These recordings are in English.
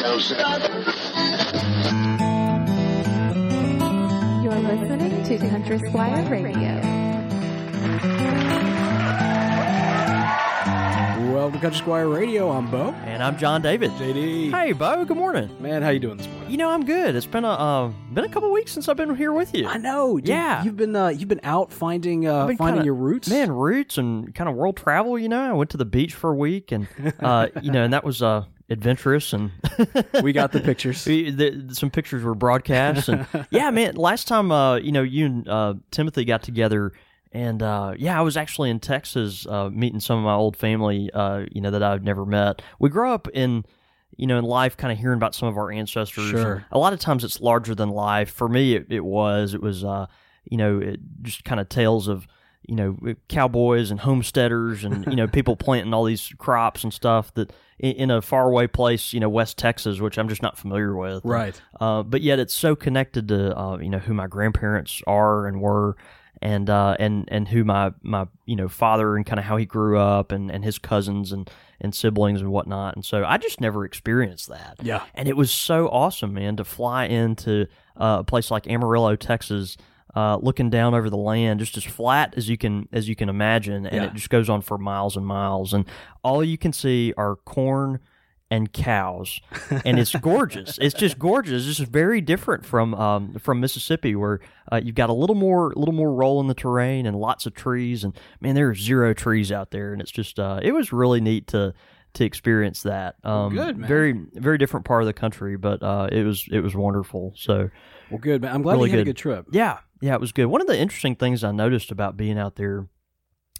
You're listening to Country Squire Radio. Welcome to Country Squire Radio. I'm Bo. And I'm John David. JD. Hey, Bo. Good morning. Man, how you doing this morning? You know, I'm good. It's been a uh, been a couple weeks since I've been here with you. I know. dude. Yeah. You've been uh, you've been out finding uh, Been finding kinda- your roots. man, roots and kind of world travel. You know, I went to the beach for a week, and uh, you know, and that was uh, adventurous. And we got the pictures. We- the, some pictures were broadcast, and yeah, man. Last time, uh, you know, you and uh, Timothy got together, and uh, yeah, I was actually in Texas uh, meeting some of my old family, uh, you know, that I've never met. We grew up in, you know, in life, kind of hearing about some of our ancestors. Sure. A lot of times, it's larger than life. For me, it, it was. It was, uh, you know, it just kind of tales of. You know, cowboys and homesteaders, and you know, people planting all these crops and stuff that in, in a faraway place, you know, West Texas, which I'm just not familiar with. Right. Uh, but yet it's so connected to uh, you know who my grandparents are and were, and uh, and and who my my you know father and kind of how he grew up and, and his cousins and and siblings and whatnot. And so I just never experienced that. Yeah. And it was so awesome, man, to fly into uh, a place like Amarillo, Texas. Uh, looking down over the land, just as flat as you can as you can imagine, and Yeah. it just goes on for miles and miles, and all you can see are corn and cows, and it's gorgeous. It's just gorgeous. It's just very different from um, from Mississippi, where uh, you've got a little more little more roll in the terrain and lots of trees. And man, there are zero trees out there, and it's just uh, it was really neat to to experience that. Um, Good, man. Very very different part of the country, but uh, it was it was wonderful. So Well, good, man. I'm glad Really you had a good. good trip. yeah, yeah, it was good. One of the interesting things I noticed about being out there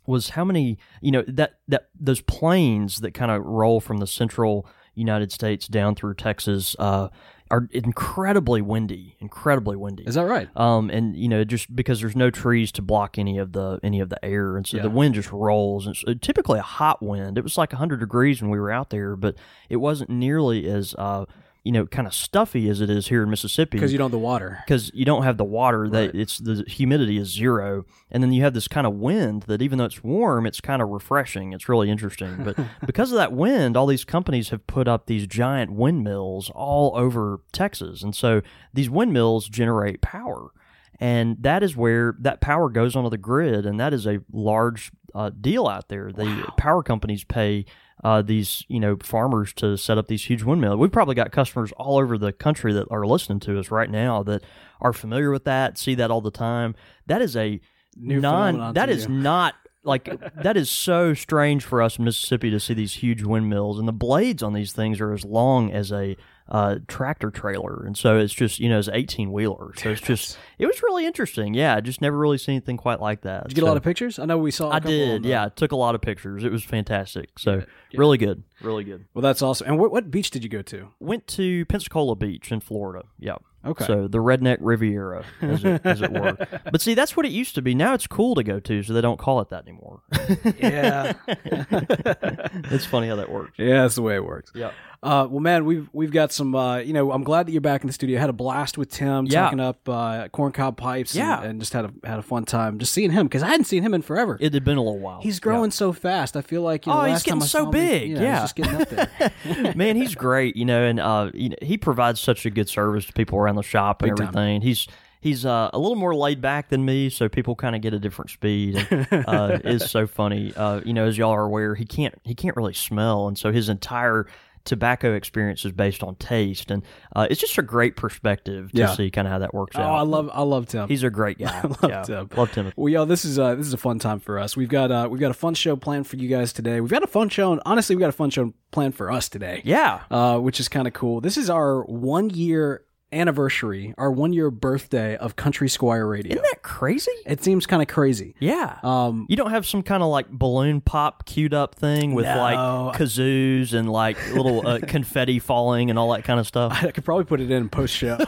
was how many, you know, that that those plains that kind of roll from the central United States down through Texas uh, are incredibly windy, incredibly windy. Is that right? Um, and you know, just because there's no trees to block any of the any of the air, and so Yeah. the wind just rolls. And it's typically a hot wind. It was like 100 degrees when we were out there, but it wasn't nearly as uh, you know, kind of stuffy as it is here in Mississippi. Because you don't have the water. because you don't have the water that Right. it's the humidity is zero. And then you have this kind of wind that even though it's warm it's kind of refreshing. It's really interesting. But because of that wind all these companies have put up these giant windmills all over texas. And so these windmills generate power. And that is where that power goes onto the grid. And that is a large uh, deal out there. The power companies pay uh, these you know farmers to set up these huge windmills. We've probably got customers all over the country that are listening to us right now that are familiar with that, see that all the time. That is a New non. That is you. not like that is so strange for us in Mississippi to see these huge windmills, and the blades on these things are as long as a uh, tractor trailer, and so it's just you know it's eighteen wheeler. So it's just it was really interesting. Yeah, I just never really seen anything quite like that. Did you get a lot of pictures? I know we saw. I I did. Yeah, I took a lot of pictures. It was fantastic. So really good, really good. Well, that's awesome. And what, what beach did you go to? Went to Pensacola Beach in Florida. Yeah. Okay. So the redneck Riviera, as it, as it were. But see, that's what it used to be. Now it's cool to go to, so they don't call it that anymore. Yeah. it's funny how that works. yeah, that's the way it works. Yeah. Uh, well, man, we've we've got some. Uh, you know, I'm glad that you're back in the studio. I had a blast with Tim Yeah. talking up uh, corncob pipes. and- Yeah. and, just had a had a fun time just seeing him because I hadn't seen him in forever. It had been a little while. he's growing so fast. I feel like you know, Oh, he's getting so big, He, yeah, yeah. Just getting up there. man, he's great, you know, and uh, you know, he provides such a good service to people around the shop and Big time. everything. He's he's uh, a little more laid back than me, so people kind of get a different speed. And, uh, it's so funny, uh, you know, as y'all are aware, he can't he can't really smell, and so his entire tobacco experience is based on taste, and uh, it's just a great perspective to Yeah. see kind of how that works out. oh, out. I love I love Tim. He's a great guy. I love yeah, Tim. Love Tim. Well, yo, this is uh this is a fun time for us. We've got uh we've got a fun show planned for you guys today. We've got a fun show, and honestly, we've got a fun show planned for us today. Yeah. uh, which is kind of cool. This is our one year anniversary, our one year birthday of Country Squire Radio. Isn't that crazy? it seems kind of crazy. Yeah. Um, You don't have some kind of like balloon pop queued up thing with No. like kazoos and like little uh, confetti falling and all that kind of stuff. I could probably put it in post show,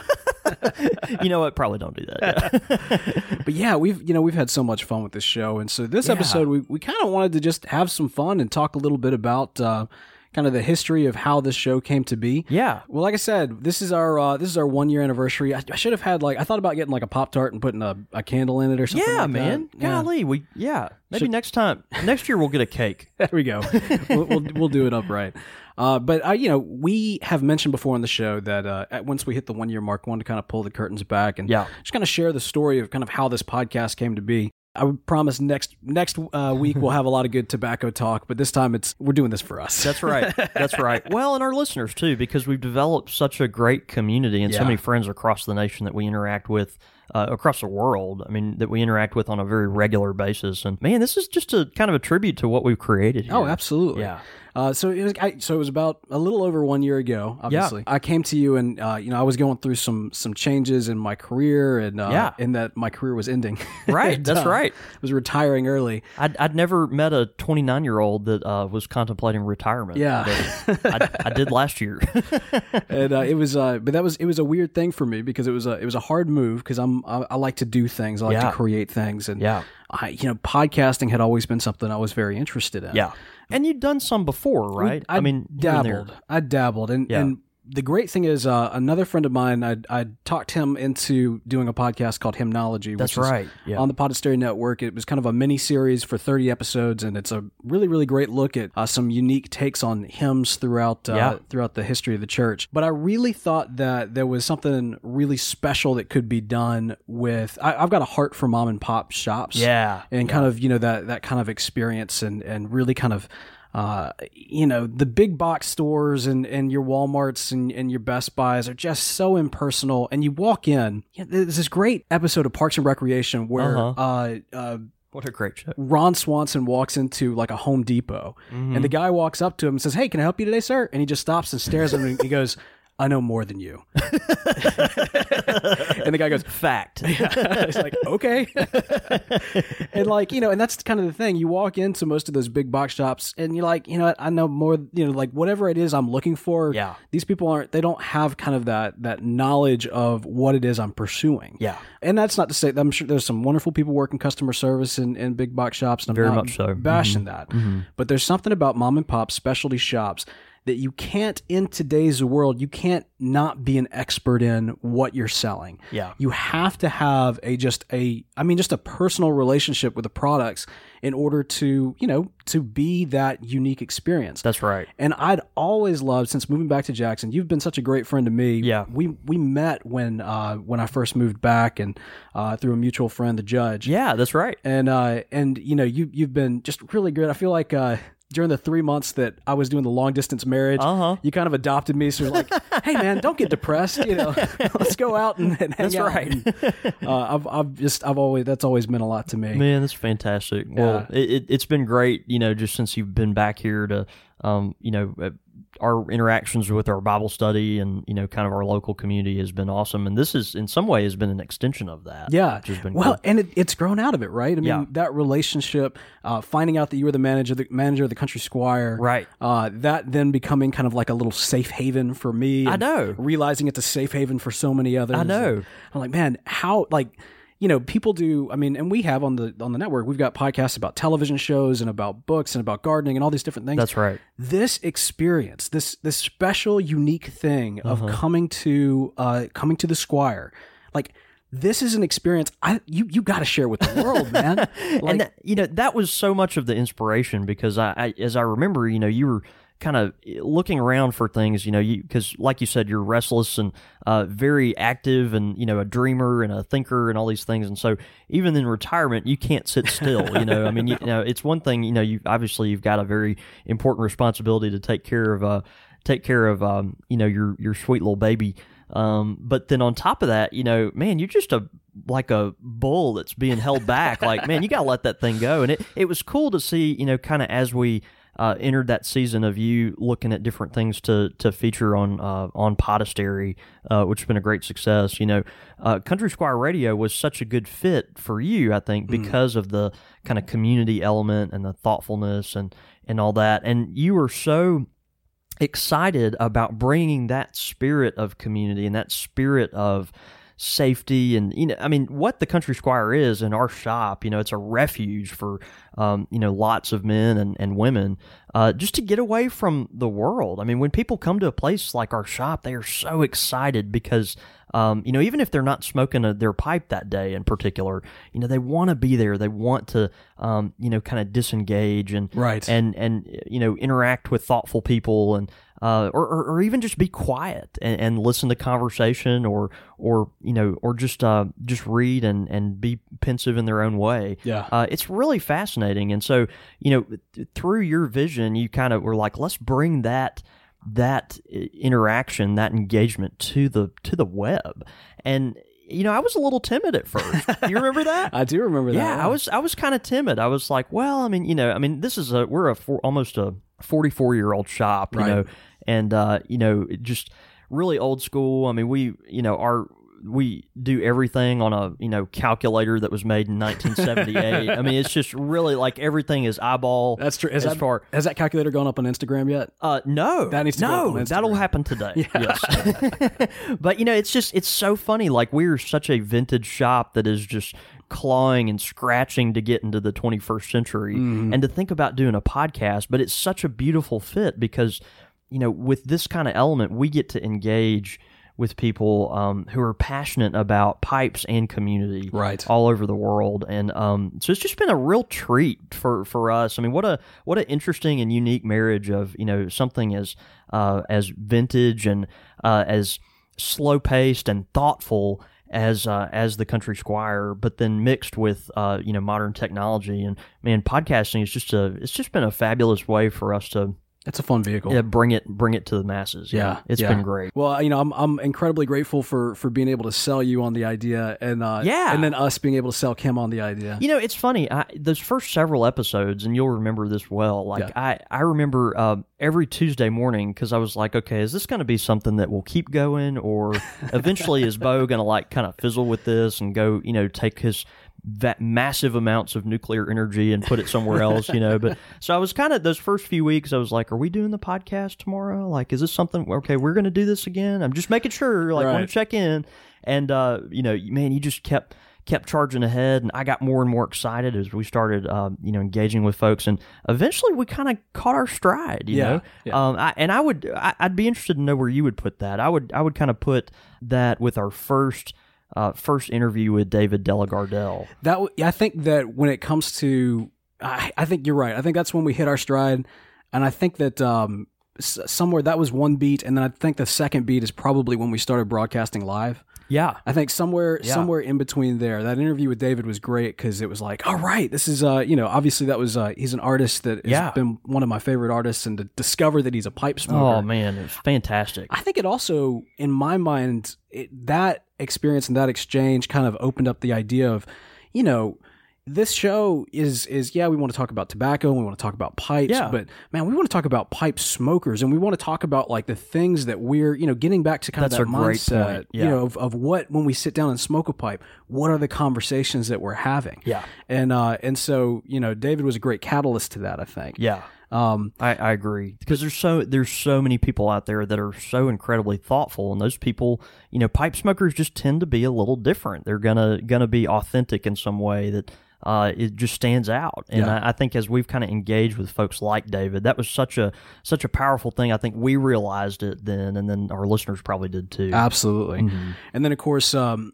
you know what? Probably don't do that. yeah. but yeah, we've you know we've had so much fun with this show, and so this Yeah. episode we we kind of wanted to just have some fun and talk a little bit about. Uh, kind of the history of how this show came to be. Yeah. Well, like I said, this is our uh, this is our one year anniversary. I, I should have had like I thought about getting like a pop tart and putting a, a candle in it or something. Yeah, like man. That. Yeah. Golly, we yeah. Maybe next time, next year we'll get a cake. There we go. we'll, we'll we'll do it upright. Uh, but I, you know, we have mentioned before on the show that uh, at, once we hit the one year mark, we wanted to kind of pull the curtains back and Yeah. just kind of share the story of kind of how this podcast came to be. I would promise next next uh, week we'll have a lot of good tobacco talk, but this time it's we're doing this for us. That's right. That's right. Well, and our listeners too, because we've developed such a great community and so many friends across the nation that we interact with. Uh, across the world, I mean, that we interact with on a very regular basis, and man, this is just a kind of a tribute to what we've created. Here. Oh, absolutely. Yeah. Uh, so it was. I, so it was about a little over one year ago. Obviously, I came to you, and uh, you know, I was going through some some changes in my career, and uh, Yeah. in that my career was ending. Right, And, that's uh, right. I was retiring early. I'd, I'd never met a 29 year old that uh, was contemplating retirement. Yeah. I, I did last year. and uh, it was uh, but that was it was a weird thing for me because it was a it was a hard move because I'm I, I like to do things I like Yeah. to create things and Yeah. I you know podcasting had always been something I was very interested in yeah, and you'd done some before, right? I, mean, and there. dabbled I dabbled and Yeah. and the great thing is uh, another friend of mine I I talked him into doing a podcast called Hymnology That's right. Yeah. on the Podastery Network. It was kind of a mini series for 30 episodes, and it's a really, really great look at uh, some unique takes on hymns throughout uh, Yeah. throughout the history of the church. But I really thought that there was something really special that could be done with. I, I've got a heart for mom and pop shops, yeah. and kind of you know that that kind of experience, and and really kind of. Uh, you know, the big box stores and, and your Walmarts and, and your Best Buys are just so impersonal. And you walk in, yeah, there's this great episode of Parks and Recreation where Uh-huh. uh, uh, What a great show. Ron Swanson walks into like a Home Depot, Mm-hmm. and the guy walks up to him and says, "Hey, can I help you today, sir?" And he just stops and stares at him, and he goes, "I know more than you." and the guy goes, Fact. Yeah. it's like okay and like you know and that's kind of the thing you walk into most of those big box shops and you're like you know what, i know more you know like whatever it is i'm looking for Yeah. these people aren't they don't have kind of that that knowledge of what it is i'm pursuing Yeah. and that's not to say i'm sure there's some wonderful people working customer service in, in big box shops and i'm Very not much so. Mm-hmm. bashing that mm-hmm. but there's something about mom and pop specialty shops that you can't in today's world you can't not be an expert in what you're selling Yeah. you have to have a just a i mean just a personal relationship with the products in order to you know to be that unique experience That's right. and i'd always loved since moving back to jackson you've been such a great friend to me Yeah. we we met when uh when i first moved back and uh through a mutual friend the judge Yeah, that's right. and uh and you know you you've been just really good i feel like uh during the three months that I was doing the long distance marriage, Uh-huh. you kind of adopted me. So you're like, "Hey, man, don't get depressed. You know, let's go out and, and hang That's out." right. And, uh, I've, I've just, I've always, that's always meant a lot to me. Man, that's fantastic. Well, it, it's been great, you know, just since you've been back here to, um, you know, uh, our interactions with our Bible study and you know, kind of our local community has been awesome, and this is in some way has been an extension of that. Yeah. which has been well, cool. and it, it's grown out of it, right? I mean, Yeah. that relationship, uh, finding out that you were the manager, the manager of the country squire, Right. Uh, that then becoming kind of like a little safe haven for me. I know. Realizing it's a safe haven for so many others. I know. I'm like, man, how like. You know, people do. I mean, and we have on the on the network. We've got podcasts about television shows and about books and about gardening and all these different things That's right. this experience, this this special, unique thing of Uh-huh. coming to uh, coming to the Squire, like this is an experience. I you you got to share with the world, man. Like, and that, you know that was so much of the inspiration because I, I as I remember, you know, you were kind of looking around for things, you know, you because like you said, you're restless and uh, very active, and you know, a dreamer and a thinker and all these things, and so even in retirement, you can't sit still. You know, I mean, you, you know, it's one thing, you know, you obviously you've got a very important responsibility to take care of uh take care of um you know your your sweet little baby. Um, but then on top of that, you know, man, you're just a like a bull that's being held back. like, man, you gotta let that thing go. And it it was cool to see, you know, kind of as we uh, entered that season of you looking at different things to to feature on uh, on Podastery, uh, which has been a great success. You know, uh, Country Squire Radio was such a good fit for you, I think, because of the kind of community element and the thoughtfulness and and all that. And you were so excited about bringing that spirit of community and that spirit of safety and you know I mean what the Country Squire is in our shop you know it's a refuge for um, you know lots of men and, and women uh, just to get away from the world I mean when people come to a place like our shop they are so excited because um, you know even if they're not smoking a, their pipe that day in particular you know they want to be there they want to um, you know kind of disengage and Right. and and you know interact with thoughtful people and uh, or, or, or even just be quiet and, and listen to conversation or or you know or just uh, just read and, and be pensive in their own way. Yeah. Uh, it's really fascinating, and so you know th- through your vision, you kind of were like, let's bring that that interaction, that engagement to the to the web, and you know I was a little timid at first. you remember that? I do remember that. Yeah, I was I was kind of timid. I was like, well, I mean, you know, I mean, this is a we're a four, almost a 44 year old shop, you Right. know, and uh, you know, just really old school. I mean, we, you know, our we do everything on a you know calculator that was made in 1978. I mean, it's just really like everything is eyeball. That's true. As that, far has that calculator gone up on Instagram yet? uh, no, That needs to go no, that'll happen today. Yes, but you know, it's just it's so funny. Like we're such a vintage shop that is just clawing and scratching to get into the 21st century, Mm-hmm. and to think about doing a podcast. But it's such a beautiful fit because you know, with this kind of element, we get to engage with people um, who are passionate about pipes and community Right. all over the world. And um, so it's just been a real treat for, for us. I mean what a what an interesting and unique marriage of you know something as uh, as vintage and uh, as slow paced and thoughtful as uh, as the country squire but then mixed with uh, you know modern technology. And man podcasting is just a it's just been a fabulous way for us to It's a fun vehicle. yeah, bring it bring it to the masses Yeah, it's yeah. been great Well, you know, I'm I'm incredibly grateful for for being able to sell you on the idea, and uh, Yeah. and then us being able to sell Kim on the idea. You know, it's funny. I, those first several episodes, and you'll remember this well. Like Yeah. I, I remember uh, every Tuesday morning because I was like, okay, is this going to be something that will keep going, or eventually is Bo going to like kind of fizzle with this and go, you know, take his that massive amounts of nuclear energy and put it somewhere else, you know. But so I was kind of those first few weeks, I was like, are we doing the podcast tomorrow? Like, is this something? Okay, we're going to do this again. I'm just making sure, like, want to check in. And uh, you know, man, you just kept kept charging ahead, and I got more and more excited as we started, um, you know, engaging with folks, and eventually we kind of caught our stride. You Yeah, know, yeah. um, I, and I would, I, I'd be interested to know where you would put that. I would, I would kind of put that with our first. Uh, first interview with David Delagardelle. That I think that when it comes to, I, I think you're right. I think that's when we hit our stride, and I think that um, s- somewhere that was one beat, and then I think the second beat is probably when we started broadcasting live. Yeah, I think somewhere Yeah. somewhere in between there. That interview with David was great because it was like, all right, this is uh, you know, obviously that was uh, he's an artist that has Yeah. been one of my favorite artists, and to discover that he's a pipe smoker. Oh man, it's fantastic. I think it also, in my mind, it, that experience and that exchange kind of opened up the idea of, you know, this show is is yeah, we want to talk about tobacco and we want to talk about pipes, Yeah. but man, we want to talk about pipe smokers and we want to talk about like the things that we're, you know, getting back to kind That's of that mindset, point. you know, of, of what when we sit down and smoke a pipe, what are the conversations that we're having? Yeah. And uh and so, you know, David was a great catalyst to that, I think. Yeah. Um I, I agree because there's so there's so many people out there that are so incredibly thoughtful, and those people, you know, pipe smokers just tend to be a little different. They're gonna gonna be authentic in some way that uh, it just stands out. And Yeah. I, I think as we've kind of engaged with folks like David, that was such a such a powerful thing. I think we realized it then, and then our listeners probably did too. absolutely. Mm-hmm. And then of course um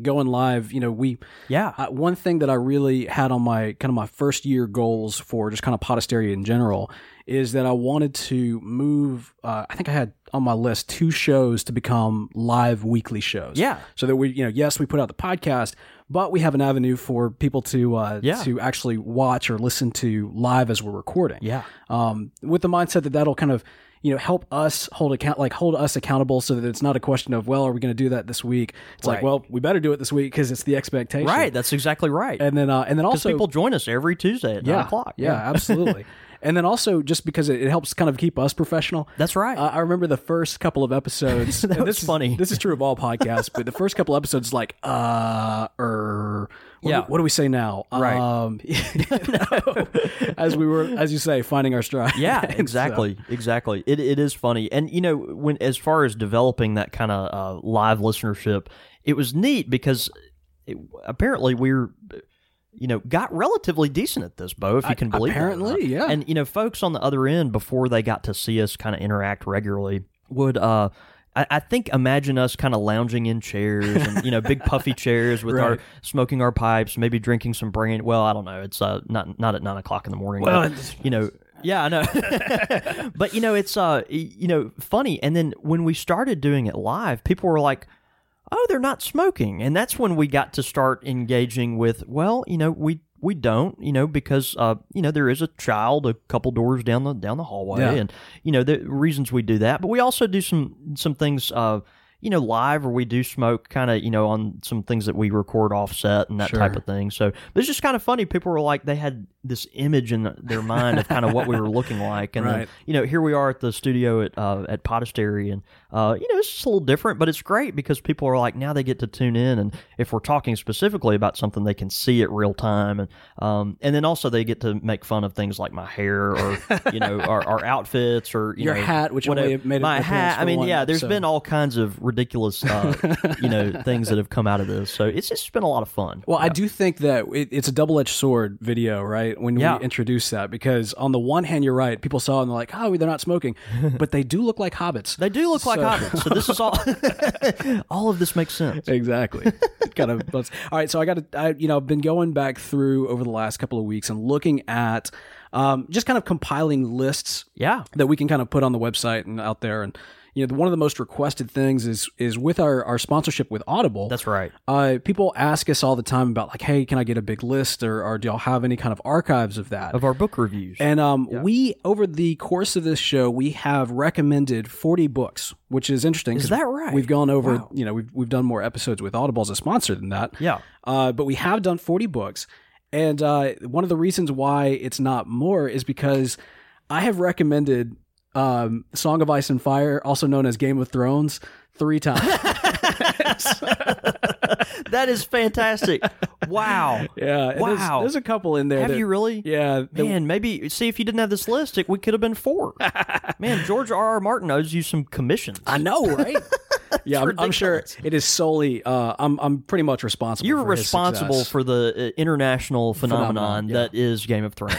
going live, you know, we yeah, Uh, one thing that I really had on my kind of my first year goals for just kind of podasteria in general is that I wanted to move. Uh, I think I had on my list two shows to become live weekly shows. Yeah. So that we, you know, yes, we put out the podcast, but we have an avenue for people to uh, Yeah. to actually watch or listen to live as we're recording yeah, um, with the mindset that that'll kind of you know help us hold account like hold us accountable so that it's not a question of well are we going to do that this week it's like well we better do it this week because it's the expectation right. That's exactly right. and then uh, and then also people join us every Tuesday at yeah nine o'clock. yeah, absolutely And then also just because it, it helps kind of keep us professional. That's right. Uh, I remember the first couple of episodes. That and was this is- funny. this is true of all podcasts, but the first couple episodes, like, uh, er, what, Yeah. do, what do we say now? Right. Um, as we were, as you say, finding our stride. Yeah, And so- exactly, exactly. It it is funny, and you know, when as far as developing that kind of uh, live listenership, it was neat because it, apparently we're. You know, got relatively decent at this, Bo, if you can believe it apparently, yeah. And you know, folks on the other end before they got to see us kind of interact regularly would uh I, I think imagine us kind of lounging in chairs and you know big puffy chairs with our smoking our pipes, maybe drinking some brain. Well, I don't know. It's uh not not at nine o'clock in the morning. Well, but, you know. Yeah, I know. but you know, it's uh, you know, funny. And then when we started doing it live, people were like, "Oh, they're not smoking," and that's when we got to start engaging with. Well, you know, we we don't, you know, because uh, you know, there is a child a couple doors down the down the hallway, Yeah. and you know, the reasons we do that. But we also do some some things. Uh, you know, live or we do smoke kind of, you know, on some things that we record offset and that Sure. type of thing. So, it's just kind of funny. People were like, they had this image in their mind of kind of what we were looking like. And then, you know, here we are at the studio at, uh, at Podastery and, uh, you know, it's just a little different, but it's great because people are like, now they get to tune in. And if we're talking specifically about something, they can see it real time. And, um, and then also they get to make fun of things like my hair or, you know, our, our outfits or, you Your know, hat, which whatever. made it my hat. I mean, one yeah, there's episode. been all kinds of ridiculous, uh, you know, things that have come out of this. So it's just been a lot of fun. Well, I do think that it, it's a double edged sword video, right? When Yeah. we introduce that, because on the one hand, you're right. People saw it and they're like, oh, they're not smoking. but they do look like hobbits. They do look like hobbits. So this is all. all of this makes sense. exactly. kind of. All right. So I got to, I, you know, I've been going back through over the last couple of weeks and looking at um, just kind of compiling lists Yeah. that we can kind of put on the website and out there. And, you know, one of the most requested things is, is with our, our sponsorship with Audible. That's right. uh, people ask us all the time about like, hey, can I get a big list or, or do y'all have any kind of archives of that? Of our book reviews. And um, we over the course of this show, we have recommended forty books, which is interesting. Is that right? We've gone over, Wow. you know, we've we've done more episodes with Audible as a sponsor than that. yeah. Uh, but we have done forty books, and uh, one of the reasons why it's not more is because I have recommended um, Song of Ice and Fire, also known as Game of Thrones, three times. That is fantastic. wow. yeah, and there's- Wow. There's, a couple in there. Have that- you really? Yeah, Man, maybe see if you didn't have this list, it, we could have been four. Man, George R. R. Martin owes you some commissions. I know, right? yeah, I'm, I'm sure it is solely. Uh, I'm I'm pretty much responsible. You're for responsible for the uh, international phenomenon, Phenomenon, yeah. that is Game of Thrones.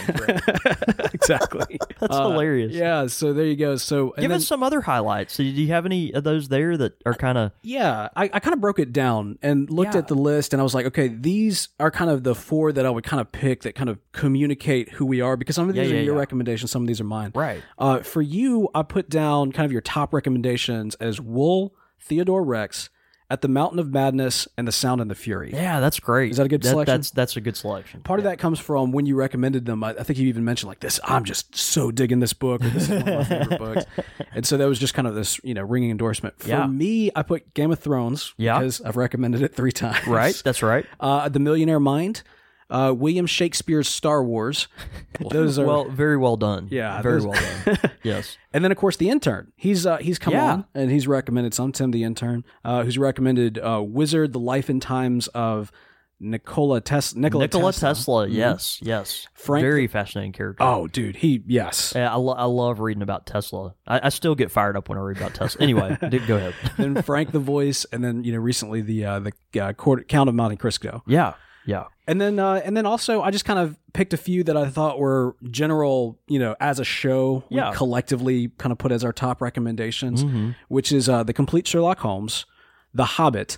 Exactly. That's Uh, hilarious. Yeah. So there you go. So Give then, us some other highlights. Do you have any of those there that are kind of yeah, I, I kind of broke it down and looked Yeah. at the list, and I was like, okay, these are kind of the four that I would kind of pick that kind of communicate who we are because some of these Yeah, are yeah, your yeah. recommendations, some of these are mine. right? Uh, for you, I put down kind of your top recommendations as Wool, Theodore Rex, At the Mountain of Madness, and The Sound and the Fury. Yeah, that's great. Is that a good selection? That's that's a good selection. Part of that comes from when you recommended them. I, I think you even mentioned like this. I'm just so digging this book. Or this is one of my favorite books. And so that was just kind of this, you know, ringing endorsement. For Yeah. me, I put Game of Thrones Yeah. because I've recommended it three times. Right, that's right. Uh, the Millionaire Mind, uh, William Shakespeare's Star Wars. Those are well, very well done. Yeah, very those- well done. yes. And then of course the intern. He's uh, he's come Yeah. on and he's recommended some Tim the intern, uh, who's recommended uh, Wizard: The Life and Times of Nikola Tesla. Nikola, Nikola Tesla. Tesla. Yes, yes. Frank- very fascinating character. Oh, dude, he yes. Yeah, I, lo- I love reading about Tesla. I, I still get fired up when I read about Tesla. Anyway, d- go ahead. then Frank the Voice, and then you know recently the uh, the uh, Court, Count of Monte Cristo, Yeah, yeah. and then uh, and then also I just kind of picked a few that I thought were general, you know, as a show, we Yeah. collectively kind of put as our top recommendations, Mhm. which is uh, the complete Sherlock Holmes, The Hobbit,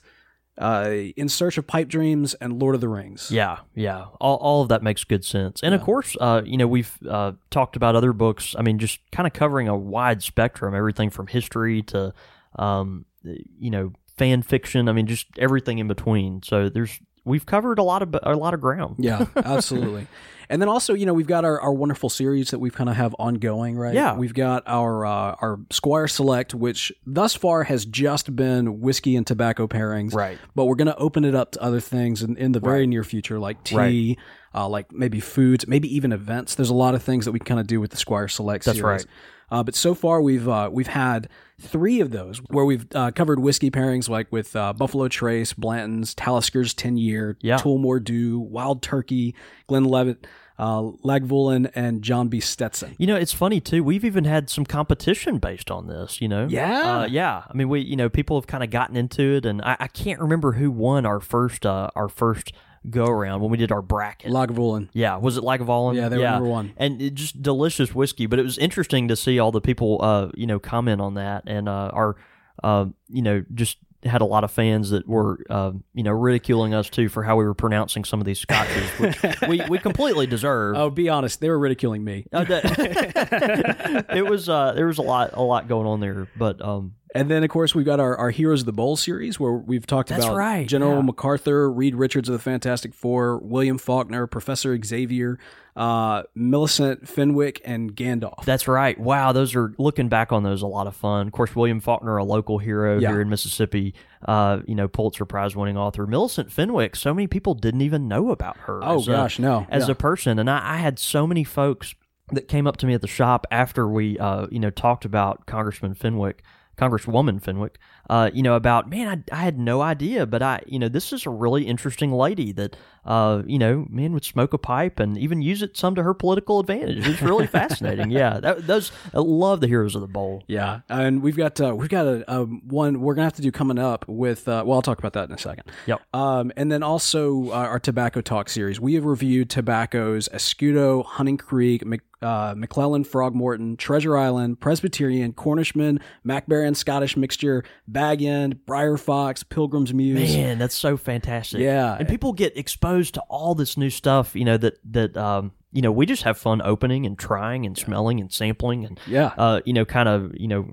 uh, In Search of Pipe Dreams, and Lord of the Rings. Yeah, yeah. All, all of that makes good sense. And of course, uh, you know, we've uh, talked about other books. I mean, just kind of covering a wide spectrum, everything from history to, um, you know, fan fiction. I mean, just everything in between. So there's we've covered a lot of a lot of ground. Yeah, absolutely. and then also, you know, we've got our, our wonderful series that we've kind of have ongoing, right? Yeah. We've got our uh, our Squire Select, which thus far has just been whiskey and tobacco pairings, Right. But we're going to open it up to other things in, in the very near future, like tea, uh, like maybe foods, maybe even events. There's a lot of things that we kind of do with the Squire Select That's series. right. Uh, but so far, we've uh, we've had three of those where we've uh, covered whiskey pairings like with uh, Buffalo Trace, Blanton's, Talisker Ten Year, Yeah. Tullamore Dew, Wild Turkey, Glenlivet, uh, Lagavulin, and John B. Stetson. You know, it's funny too. We've even had some competition based on this. You know, Yeah. uh, yeah. I mean, we, you know, people have kind of gotten into it, and I, I can't remember who won our first, uh, our first go around when we did our bracket. Lagavulin. yeah, was it Lagavulin? Yeah, they were number one. and it just delicious whiskey. But it was interesting to see all the people, uh, you know, comment on that, and uh, our, uh, you know, just had a lot of fans that were, uh, you know, ridiculing us too for how we were pronouncing some of these scotches, which we, we completely deserve. Oh, be honest, they were ridiculing me. Uh, that- it was uh, there was a lot a lot going on there, but um, And then, of course, we've got our, our Heroes of the Bowl series where we've talked That's about right, General yeah. MacArthur, Reed Richards of the Fantastic Four, William Faulkner, Professor Xavier, uh, Millicent Fenwick, and Gandalf. that's right. Wow, those are looking back on those a lot of fun. Of course, William Faulkner, a local hero Yeah. here in Mississippi, uh, you know, Pulitzer Prize winning author. Millicent Fenwick, so many people didn't even know about her. oh, as a- gosh, no. as Yeah. a person, and I, I had so many folks that came up to me at the shop after we, uh, you know, talked about Congressman Fenwick, Congresswoman Fenwick, uh, you know, about man, I, I had no idea, but I, you know, this is a really interesting lady that, uh, you know, man would smoke a pipe and even use it some to her political advantage. It's really fascinating. Yeah, that, those I love the heroes of the bowl. Yeah, and we've got uh, we've got a, a one we're gonna have to do coming up with. Uh, well, I'll talk about that in a second. Yep. Um, and then also uh, our tobacco talk series. We have reviewed tobaccos: Escudo, Hunting Creek, Mc, uh, McClelland, Frogmorton, Treasure Island, Presbyterian, Cornishman, McBaren, Scottish Mixture, Bag End, Briar Fox, Pilgrim's Muse. Man, that's so fantastic. Yeah. and people get exposed to all this new stuff. You know that that um, you know we just have fun opening and trying and smelling and sampling and Yeah. uh, you know, kind of you know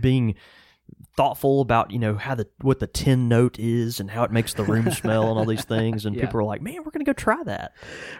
being thoughtful about you know how the what the tin note is and how it makes the room smell and all these things. And people are like, man, we're gonna go try that.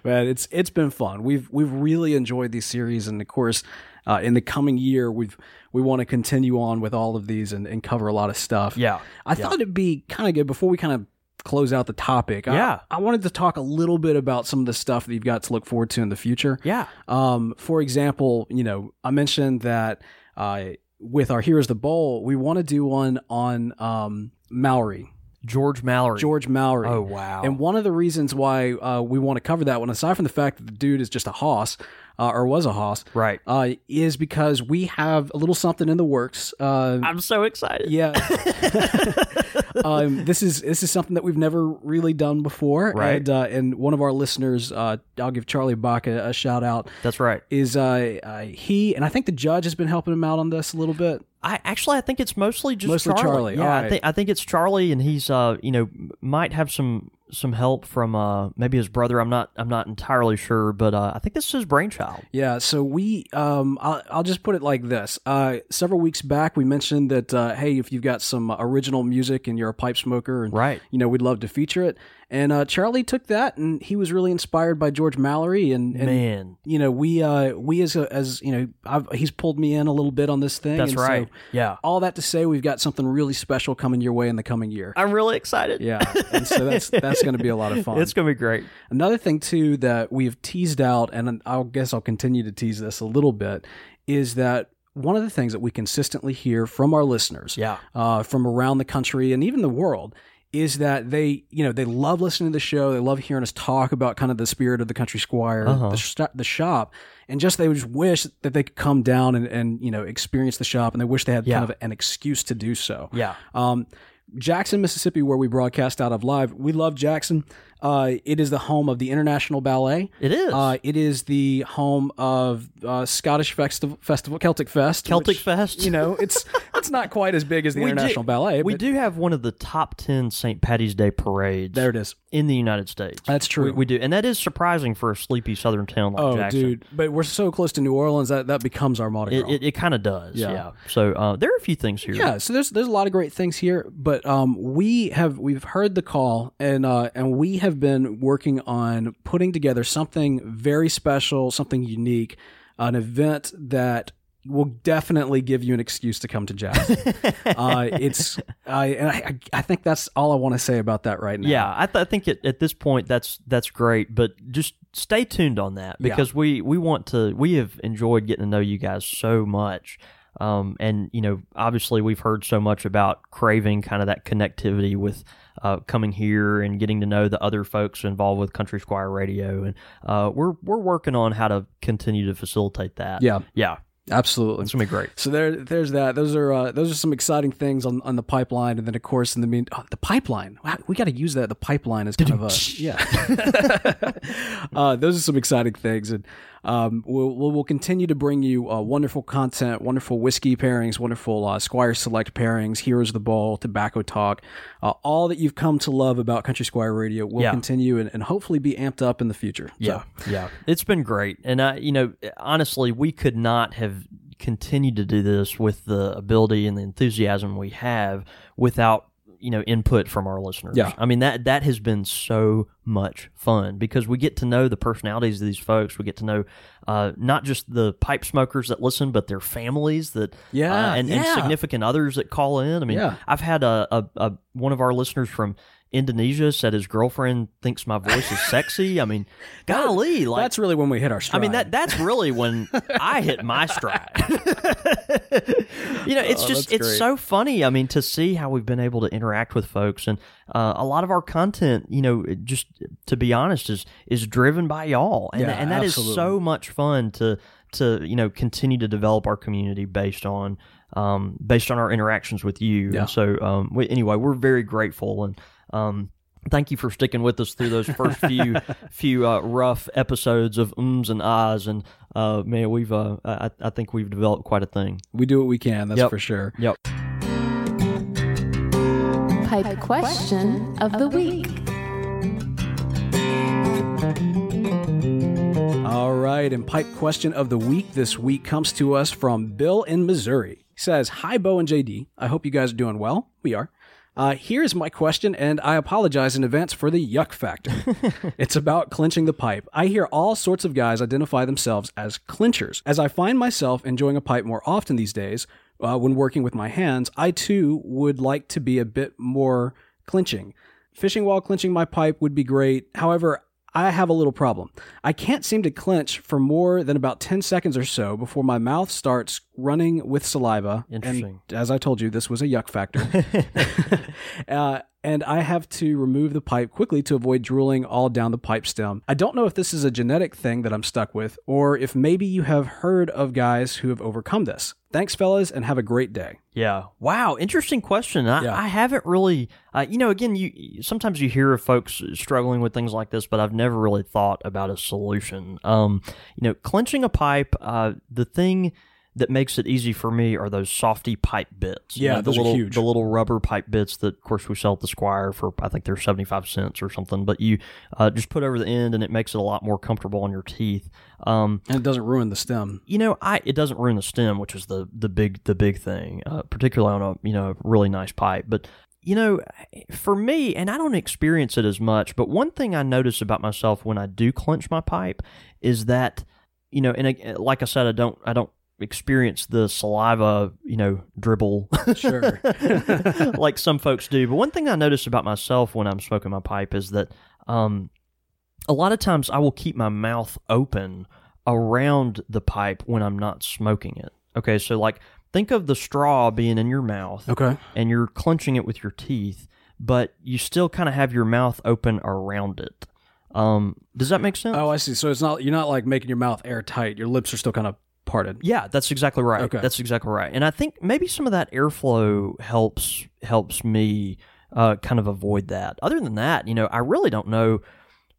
Man, it's it's been fun. We've we've really enjoyed these series, and of course, uh, in the coming year, we've we want to continue on with all of these and, and cover a lot of stuff. Yeah, I thought it'd be kind of good before we kind of close out the topic. I- Yeah. I, wanted to talk a little bit about some of the stuff that you've got to look forward to in the future. Yeah. Um, for example, you know, I mentioned that uh, with our Heroes of the Bowl, we want to do one on um, Mallory, George Mallory. George Mallory. Oh wow. And one of the reasons why uh, we want to cover that one, aside from the fact that the dude is just a hoss, uh, or was a hoss, right. uh, is because we have a little something in the works. Uh, I'm so excited. yeah, um, this is this is something that we've never really done before, Right. And uh, and one of our listeners, uh, I'll give Charlie Bach a, a shout out. That's right. Is uh, uh, he and I think the judge has been helping him out on this a little bit. I actually I think it's mostly just Mostly Charlie. Yeah, All I right. think I think it's Charlie, and he's uh you know might have some some help from uh maybe his brother. I'm not I'm not entirely sure, but uh, I think this is his brainchild. Yeah, so we, um, I'll, I'll just put it like this. Uh, several weeks back, we mentioned that, uh, hey, if you've got some original music and you're a pipe smoker, and Right. you know, we'd love to feature it. And uh, Charlie took that, and he was really inspired by George Mallory, and, and Man, you know, we, uh, we as a, as you know, I've, he's pulled me in a little bit on this thing. that's and so right. yeah, all that to say, we've got something really special coming your way in the coming year. I'm really excited. Yeah, and so that's that's going to be a lot of fun. It's gonna be great. Another thing too that we've teased out, and I guess I'll continue to tease this a little bit, is that one of the things that we consistently hear from our listeners, Yeah. uh, from around the country and even the world, is that they, you know, they love listening to the show. They love hearing us talk about kind of the spirit of the country squire, Uh-huh. the, sh- the shop, and just they just wish that they could come down and, and you know experience the shop, and they wish they had Yeah. kind of an excuse to do so. Yeah. Um, Jackson, Mississippi, where we broadcast out of live. We love Jackson. Uh, it is the home of the International Ballet. It is. Uh, it is the home of uh, Scottish Festival, Festival Celtic Fest. Celtic which, Fest. You know, it's it's not quite as big as the We do- International Ballet. we do have one of the top 10 St. Patty's Day parades There it is. in the United States. That's true. We, we do. And that is surprising for a sleepy southern town like Oh, Jackson. dude! But we're so close to New Orleans that that becomes our Mardi It, Gras. it, it kind of does. Yeah. Yeah. So uh, there are a few things here. yeah, so there's there's a lot of great things here, but um, we have we've heard the call and uh, and we have been working on putting together something very special, something unique, an event that will definitely give you an excuse to come to Jackson. uh, it's I, and I I think that's all I want to say about that right now. Yeah, I, th- I think at, at this point that's that's great, but just stay tuned on that Yeah. because we we want to we have enjoyed getting to know you guys so much, um, and you know obviously we've heard so much about craving kind of that connectivity with uh, coming here and getting to know the other folks involved with Country Squire Radio, and uh, we're we're working on how to continue to facilitate that. Yeah. yeah, absolutely. it's gonna be great. So there, there's that. Those are uh, those are some exciting things on, on the pipeline, and then of course in the mean, oh, the pipeline. Wow, We got to use that. The pipeline is kind of a yeah. uh, those are some exciting things, and um, we'll, we'll continue to bring you uh, wonderful content, wonderful whiskey pairings, wonderful uh, Squire Select pairings, Heroes of the Bowl, Tobacco Talk, uh, all that you've come to love about Country Squire Radio will Yeah. continue and, and hopefully be amped up in the future. Yeah, So, yeah, it's been great, and I, you know, honestly, we could not have continued to do this with the ability and the enthusiasm we have without you know input from our listeners. Yeah. I mean that that has been so much fun because we get to know the personalities of these folks. We get to know uh, not just the pipe smokers that listen, but their families that Yeah, uh, and, and significant others that call in. I mean, Yeah. I've had a, a, a one of our listeners from. Indonesia said his girlfriend thinks my voice is sexy. I mean, golly, like that's really when we hit our stride. I mean that that's really when I hit my stride. you know, it's Oh, just it's great. so funny. I mean, to see how we've been able to interact with folks, and uh, a lot of our content, you know, just to be honest, is is driven by y'all, and Yeah, and that is absolutely. so much fun to to you know continue to develop our community based on um, based on our interactions with you. Yeah. And so um, we, anyway, we're very grateful and. Um, Thank you for sticking with us through those first few few uh, rough episodes of ums and ahs, and uh, man, we've uh, I, I think we've developed quite a thing. we do what we can. That's Yep. for sure. Yep. Pipe question of the week. All right, and pipe question of the week this week comes to us from Bill in Missouri. He says, Hi, Bo and JD. I hope you guys are doing well. We are. Uh, here's my question, and I apologize in advance for the yuck factor. it's about clinching the pipe. I hear all sorts of guys identify themselves as clinchers. As I find myself enjoying a pipe more often these days uh, when working with my hands, I too would like to be a bit more clinching. Fishing while clinching my pipe would be great. However, I have a little problem. I can't seem to clench for more than about 10 seconds or so before my mouth starts running with saliva. Interesting. And as I told you, this was a yuck factor. uh, and I have to remove the pipe quickly to avoid drooling all down the pipe stem. I don't know if this is a genetic thing that I'm stuck with, or if maybe you have heard of guys who have overcome this. Thanks, fellas, and have a great day. Yeah. Wow. Interesting question. I, Yeah. I haven't really, uh, you know, again, you sometimes you hear of folks struggling with things like this, but I've never really thought about a solution. Um, you know, clenching a pipe. Uh, the thing that makes it easy for me are those softy pipe bits. You Yeah, know, the little, huge. The little rubber pipe bits that, of course, we sell at the Squire for I think they're seventy five cents or something. But you uh, just put over the end, and it makes it a lot more comfortable on your teeth. Um, And it doesn't ruin the stem. you know, I it doesn't ruin the stem, which is the the big the big thing, uh, particularly on a you know really nice pipe. But you know, for me, and I don't experience it as much, but one thing I notice about myself when I do clench my pipe is that you know, and like I said, I don't I don't experience the saliva you know dribble Sure. like some folks do. But one thing I notice about myself when I'm smoking my pipe is that um, a lot of times I will keep my mouth open around the pipe when I'm not smoking it. Okay, so like think of the straw being in your mouth Okay. and you're clenching it with your teeth, but you still kind of have your mouth open around it. Um, does that make sense? Oh, I see. So it's not you're not like making your mouth airtight. Your lips are still kind of parted. Yeah, that's exactly right. Okay. That's exactly right. And I think maybe some of that airflow helps helps me uh, kind of avoid that. Other than that, you know, I really don't know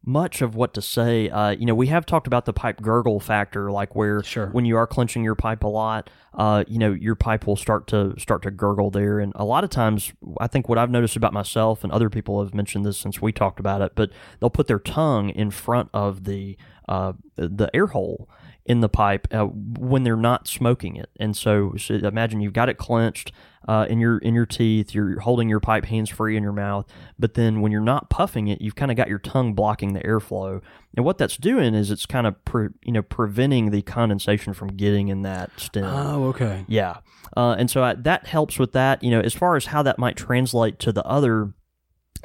much of what to say. Uh, you know, we have talked about the pipe gurgle factor, like where Sure. when you are clenching your pipe a lot, uh, you know, your pipe will start to start to gurgle there. And a lot of times, I think what I've noticed about myself and other people have mentioned this since we talked about it, but they'll put their tongue in front of the uh, the air hole in the pipe uh, when they're not smoking it. And so, so imagine you've got it clenched uh, in your in your teeth. You're holding your pipe hands free in your mouth, but then when you're not puffing it, you've kind of got your tongue blocking the airflow. And what that's doing is it's kind of pre, you know preventing the condensation from getting in that stem. Oh, okay. Yeah. Uh, and so I, that helps with that. You know, as far as how that might translate to the other,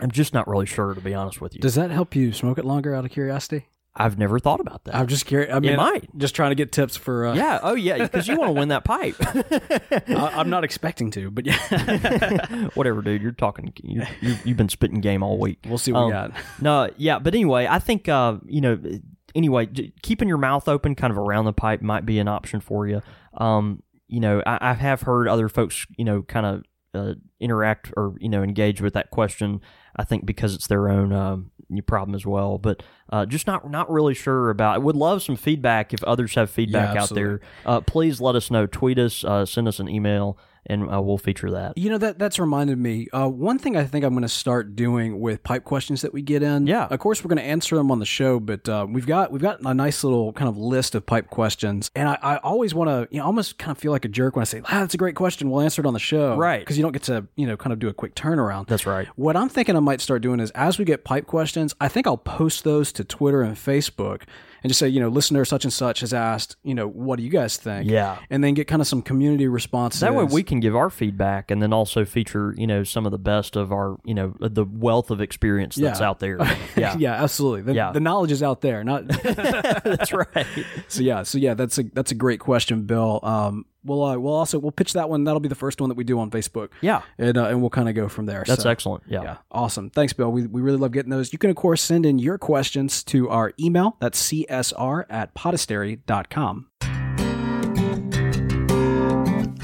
I'm just not really sure, to be honest with you. Does that help you smoke it longer out of curiosity? I've never thought about that. I'm just curious. I mean, might. Just trying to get tips for. Uh, yeah. Oh, yeah. Because you want to win that pipe. I, I'm not expecting to, but yeah, Whatever, dude. You're talking. You, you, you've been spitting game all week. we'll see what we Um, got. No, yeah, but anyway, I think uh, you know, anyway, keeping your mouth open, kind of around the pipe, might be an option for you. Um, you know, I, I have heard other folks, you know, kind of uh, interact or you know engage with that question. I think because it's their own um, problem as well, but uh, just not not really sure about. I would love some feedback if others have feedback out there. Uh, please let us know. Tweet us, uh, send us an email, and uh, we'll feature that. You know that that's reminded me. Uh, one thing I think I'm going to start doing with pipe questions that we get in. Yeah. Of course, we're going to answer them on the show, but uh, we've got we've got a nice little kind of list of pipe questions, and I, I always want to you know almost kind of feel like a jerk when I say, "Ah, that's a great question. We'll answer it on the show." Right. Because you don't get to you know kind of do a quick turnaround. That's right. What I'm thinking I might start doing is as we get pipe questions, I think I'll post those to Twitter and Facebook and just say, you know, listener such and such has asked, you know, what do you guys think? Yeah. And then get kind of some community responses. That way we can give our feedback and then also feature, you know, some of the best of our, you know, the wealth of experience that's Yeah. out there. Yeah. yeah, absolutely. The, Yeah. the knowledge is out there. Not that's right. so yeah, so yeah, that's a that's a great question, Bill. Um, we'll uh, we'll also we'll pitch that one. That'll be the first one that we do on Facebook. Yeah. and uh, and we'll kind of go from there. That's So, excellent. Yeah. Yeah, awesome. Thanks, Bill. We, we really love getting those. You can, of course, send in your questions to our email. That's csr at podastery.com.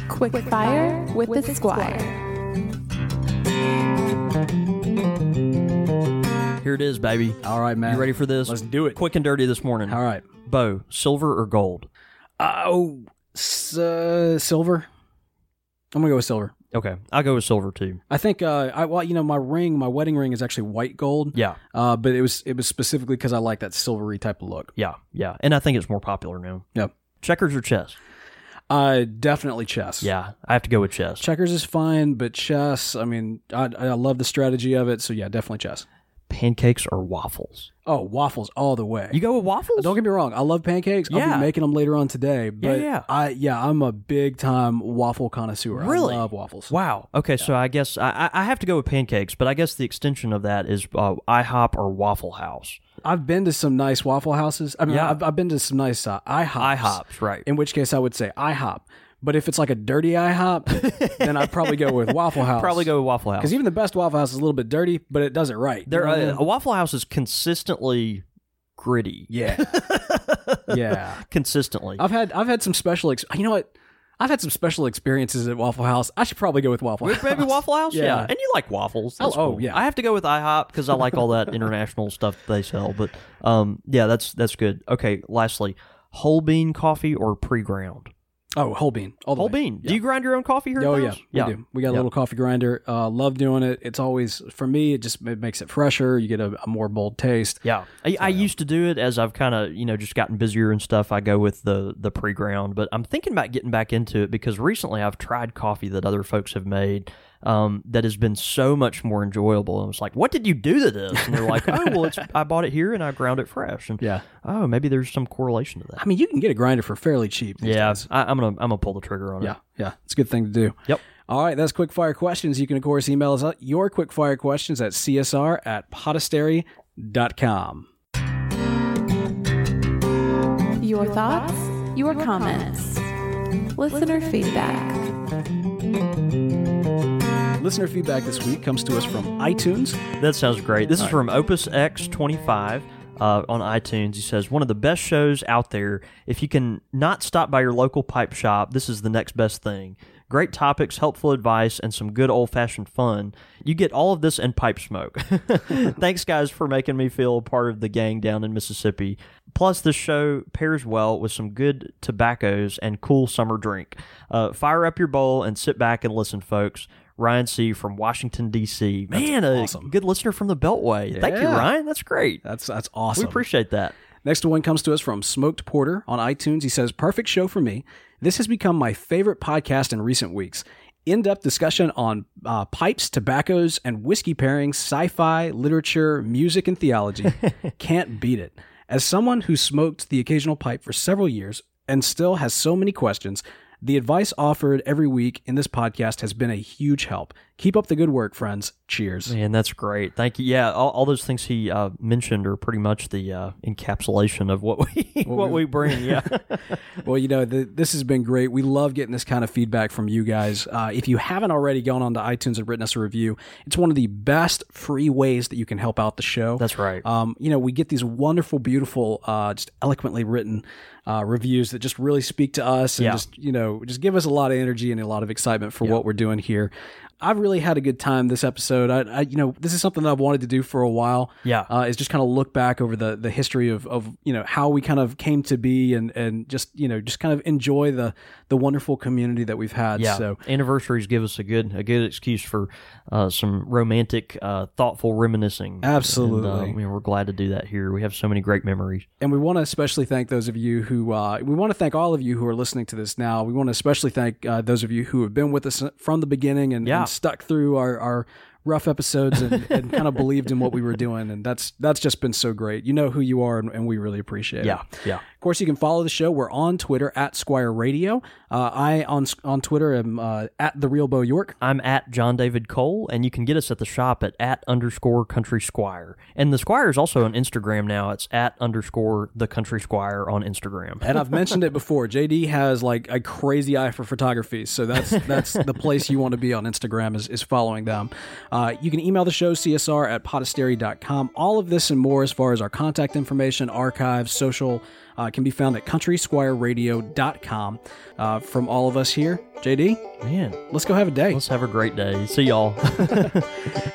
Quick fire with the squire. Here it is, baby. All right, man. You ready for this? Let's do it. Quick and dirty this morning. All right. Bo, silver or gold? Oh, s- uh, silver. I'm gonna go with silver. Okay. I'll go with silver too. I think uh, I well, you know, my ring, my wedding ring is actually white gold. Yeah. Uh, but it was it was specifically because I like that silvery type of look. Yeah. Yeah. And I think it's more popular now. Yep. Checkers or chess? Uh, definitely chess. Yeah. I have to go with chess. Checkers is fine, but chess. I mean, I I love the strategy of it. So yeah, definitely chess. Pancakes or waffles? Oh, waffles all the way. You go with waffles? Don't get me wrong. I love pancakes. Yeah. I'll be making them later on today. But yeah. I yeah, I'm a big time waffle connoisseur. Really? I love waffles. Wow. Okay, so I guess I, I I have to go with pancakes, but I guess the extension of that is uh, IHOP or Waffle House. I've been to some nice waffle houses. I mean, Yeah. I've, I've been to some nice uh, IHOPs. IHOPs, right? In which case, I would say IHOP. But if it's like a dirty IHOP, then I'd probably go with Waffle House. Probably go with Waffle House. because even the best Waffle House is a little bit dirty, but it does it right. You There, know what I mean? a Waffle House is consistently gritty. yeah, yeah. Consistently. I've had I've had some special. Ex- you know what? I've had some special experiences at Waffle House. I should probably go with Waffle House. Maybe Waffle House? Yeah. And you like waffles. That's Oh, oh, yeah. I have to go with IHOP because I like all that international stuff they sell. But um, yeah, that's that's good. Okay, lastly, whole bean coffee or pre ground? Oh, whole bean. All the Whole way. bean. Do you grind your own coffee here? Oh yeah, we do. We got a Yeah. little coffee grinder. Uh, love doing it. It's always for me. It just it makes it fresher. You get a, a more bold taste. Yeah, I, I used to do it as I've kind of you know just gotten busier and stuff. I go with the the pre ground, but I'm thinking about getting back into it because recently I've tried coffee that other folks have made um, that has been so much more enjoyable. And I was like, "What did you do to this?" And they're like, "Oh, well, it's I bought it here and I ground it fresh." And Yeah. oh, maybe there's some correlation to that. I mean, you can get a grinder for fairly cheap. Yeah, days. I, I'm gonna I'm gonna pull the trigger on yeah, it. yeah. yeah, It's a good thing to do. Yep. All right, that's quick fire questions. You can of course email us your quick fire questions at csr at podastery.com. Your thoughts, your comments, listener feedback. Listener feedback this week comes to us from iTunes. That sounds great. This is from Opus X25 uh, on iTunes. He says, One of the best shows out there. If you can not stop by your local pipe shop, this is the next best thing. Great topics, helpful advice, and some good old fashioned fun. You get all of this and pipe smoke. Thanks, guys, for making me feel part of the gang down in Mississippi. Plus, this show pairs well with some good tobaccos and cool summer drink. Uh, fire up your bowl and sit back and listen, folks. Ryan C. from Washington, D.C. Man, a awesome. good listener from the Beltway. Thank you, Ryan. That's great. That's that's awesome. We appreciate that. Next one comes to us from Smoked Porter on iTunes. He says, Perfect show for me. This has become my favorite podcast in recent weeks. In depth discussion on uh, pipes, tobaccos, and whiskey pairings, sci fi, literature, music, and theology. Can't beat it. As someone who smoked the occasional pipe for several years and still has so many questions, the advice offered every week in this podcast has been a huge help. Keep up the good work, friends. Cheers. Man, that's great. Thank you. Yeah, all, all those things he uh, mentioned are pretty much the uh, encapsulation of what we what, we bring. Yeah. Well, you know, the, this has been great. We love getting this kind of feedback from you guys. Uh, if you haven't already gone on to iTunes and written us a review, it's one of the best free ways that you can help out the show. That's right. Um, you know, we get these wonderful, beautiful, uh, just eloquently written uh, reviews that just really speak to us and Yeah. just, you know, just give us a lot of energy and a lot of excitement for what we're doing here. I've really had a good time this episode. I, I, you know, this is something that I've wanted to do for a while. Yeah. uh, is just kind of look back over the the history of of you know how we kind of came to be and and just you know just kind of enjoy the the wonderful community that we've had. Yeah, So anniversaries give us a good a good excuse for uh, some romantic, uh, thoughtful reminiscing. Absolutely. and, uh, I mean, we're glad to do that here. We have so many great memories. and we want to especially thank those of you who uh, we want to thank all of you who are listening to this now. We want to especially thank uh, those of you who have been with us from the beginning and, Yeah. and stuck through our, our rough episodes and, and kind of believed in what we were doing. And that's that's just been so great. You know who you are, and, and we really appreciate it. Yeah, yeah. Of course, you can follow the show. We're on Twitter at Squire Radio. Uh, I on on Twitter am uh, at the Real Bo York. I'm at John David Cole, and you can get us at the shop at at underscore Country Squire. And the Squire is also on Instagram now. It's at underscore the Country Squire on Instagram. And I've mentioned it before. JD has like a crazy eye for photography, so that's that's the place you want to be on Instagram is, is following them. Uh, you can email the show csr at podastery.com. All of this and more, as far as our contact information, archives, social, uh, can be found at countrysquireradio.com. Uh, from all of us here, JD, Man, let's go have a day. let's have a great day. See y'all.